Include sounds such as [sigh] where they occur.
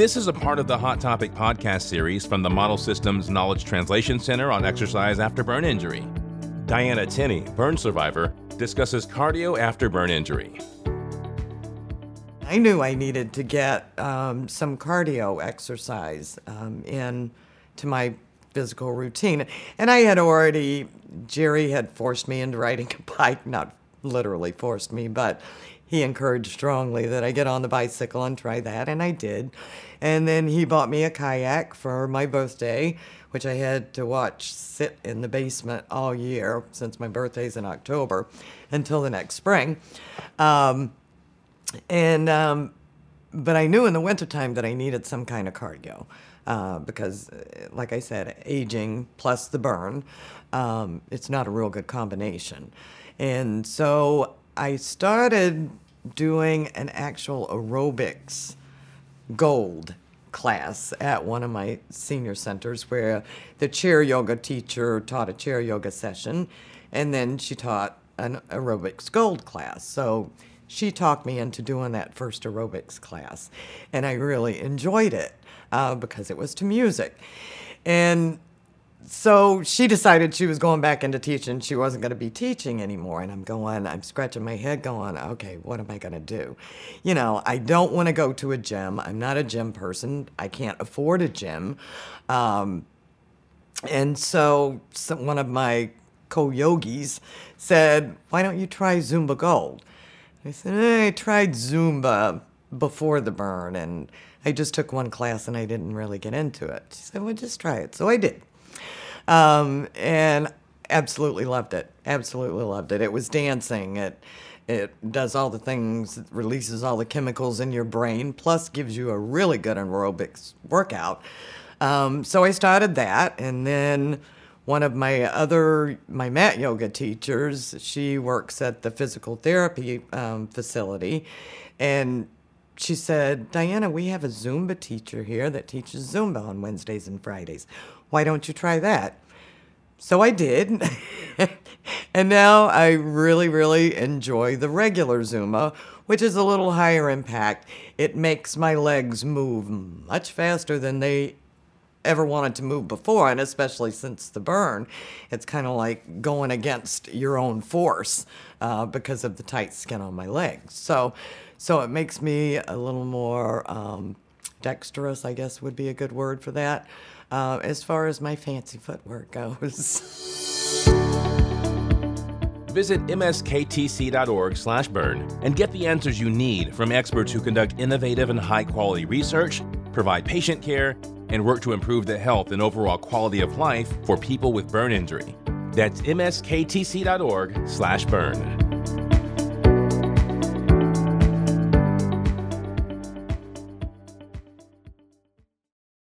This is a part of the Hot Topic podcast series from the Model Systems Knowledge Translation Center on exercise after burn injury. Diana Tinney, burn survivor, discusses cardio after burn injury. I knew I needed to get um, some cardio exercise um, in to my physical routine. And I had already, Jerry had forced me into riding a bike, not literally forced me, but he encouraged strongly that I get on the bicycle and try that, and I did. And then he bought me a kayak for my birthday, which I had to watch sit in the basement all year since my birthday's in October until the next spring. Um, and um, but I knew in the wintertime that I needed some kind of cardio uh, because, uh, like I said, aging plus the burn, um, it's not a real good combination. And so I started doing an actual aerobics gold class at one of my senior centers where the chair yoga teacher taught a chair yoga session and then she taught an aerobics gold class. So she talked me into doing that first aerobics class, and I really enjoyed it uh, because it was to music. And so she decided she was going back into teaching. She wasn't going to be teaching anymore. And I'm going, I'm scratching my head, going, okay, what am I going to do? You know, I don't want to go to a gym. I'm not a gym person. I can't afford a gym. Um, and so, so one of my co yogis said, why don't you try Zumba Gold? I said, eh, I tried Zumba before the burn, and I just took one class and I didn't really get into it. She said, well, just try it. So I did. Um, and absolutely loved it. Absolutely loved it. It was dancing. It, it does all the things, it releases all the chemicals in your brain, plus gives you a really good aerobics workout. Um, so I started that, and then one of my other my mat yoga teachers she works at the physical therapy um, facility. And she said diana we have a zumba teacher here that teaches zumba on wednesdays and fridays. Why don't you try that? So i did. [laughs] And now i really really enjoy the regular zumba which is a little higher impact. It makes my legs move much faster than they ever wanted to move before, and especially since the burn, it's kind of like going against your own force uh, because of the tight skin on my legs. So, so it makes me a little more um, dexterous, I guess would be a good word for that, uh, as far as my fancy footwork goes. [laughs] Visit msktc.org/burn and get the answers you need from experts who conduct innovative and high-quality research, provide patient care, and work to improve the health and overall quality of life for people with burn injury. That's msktc.org/burn.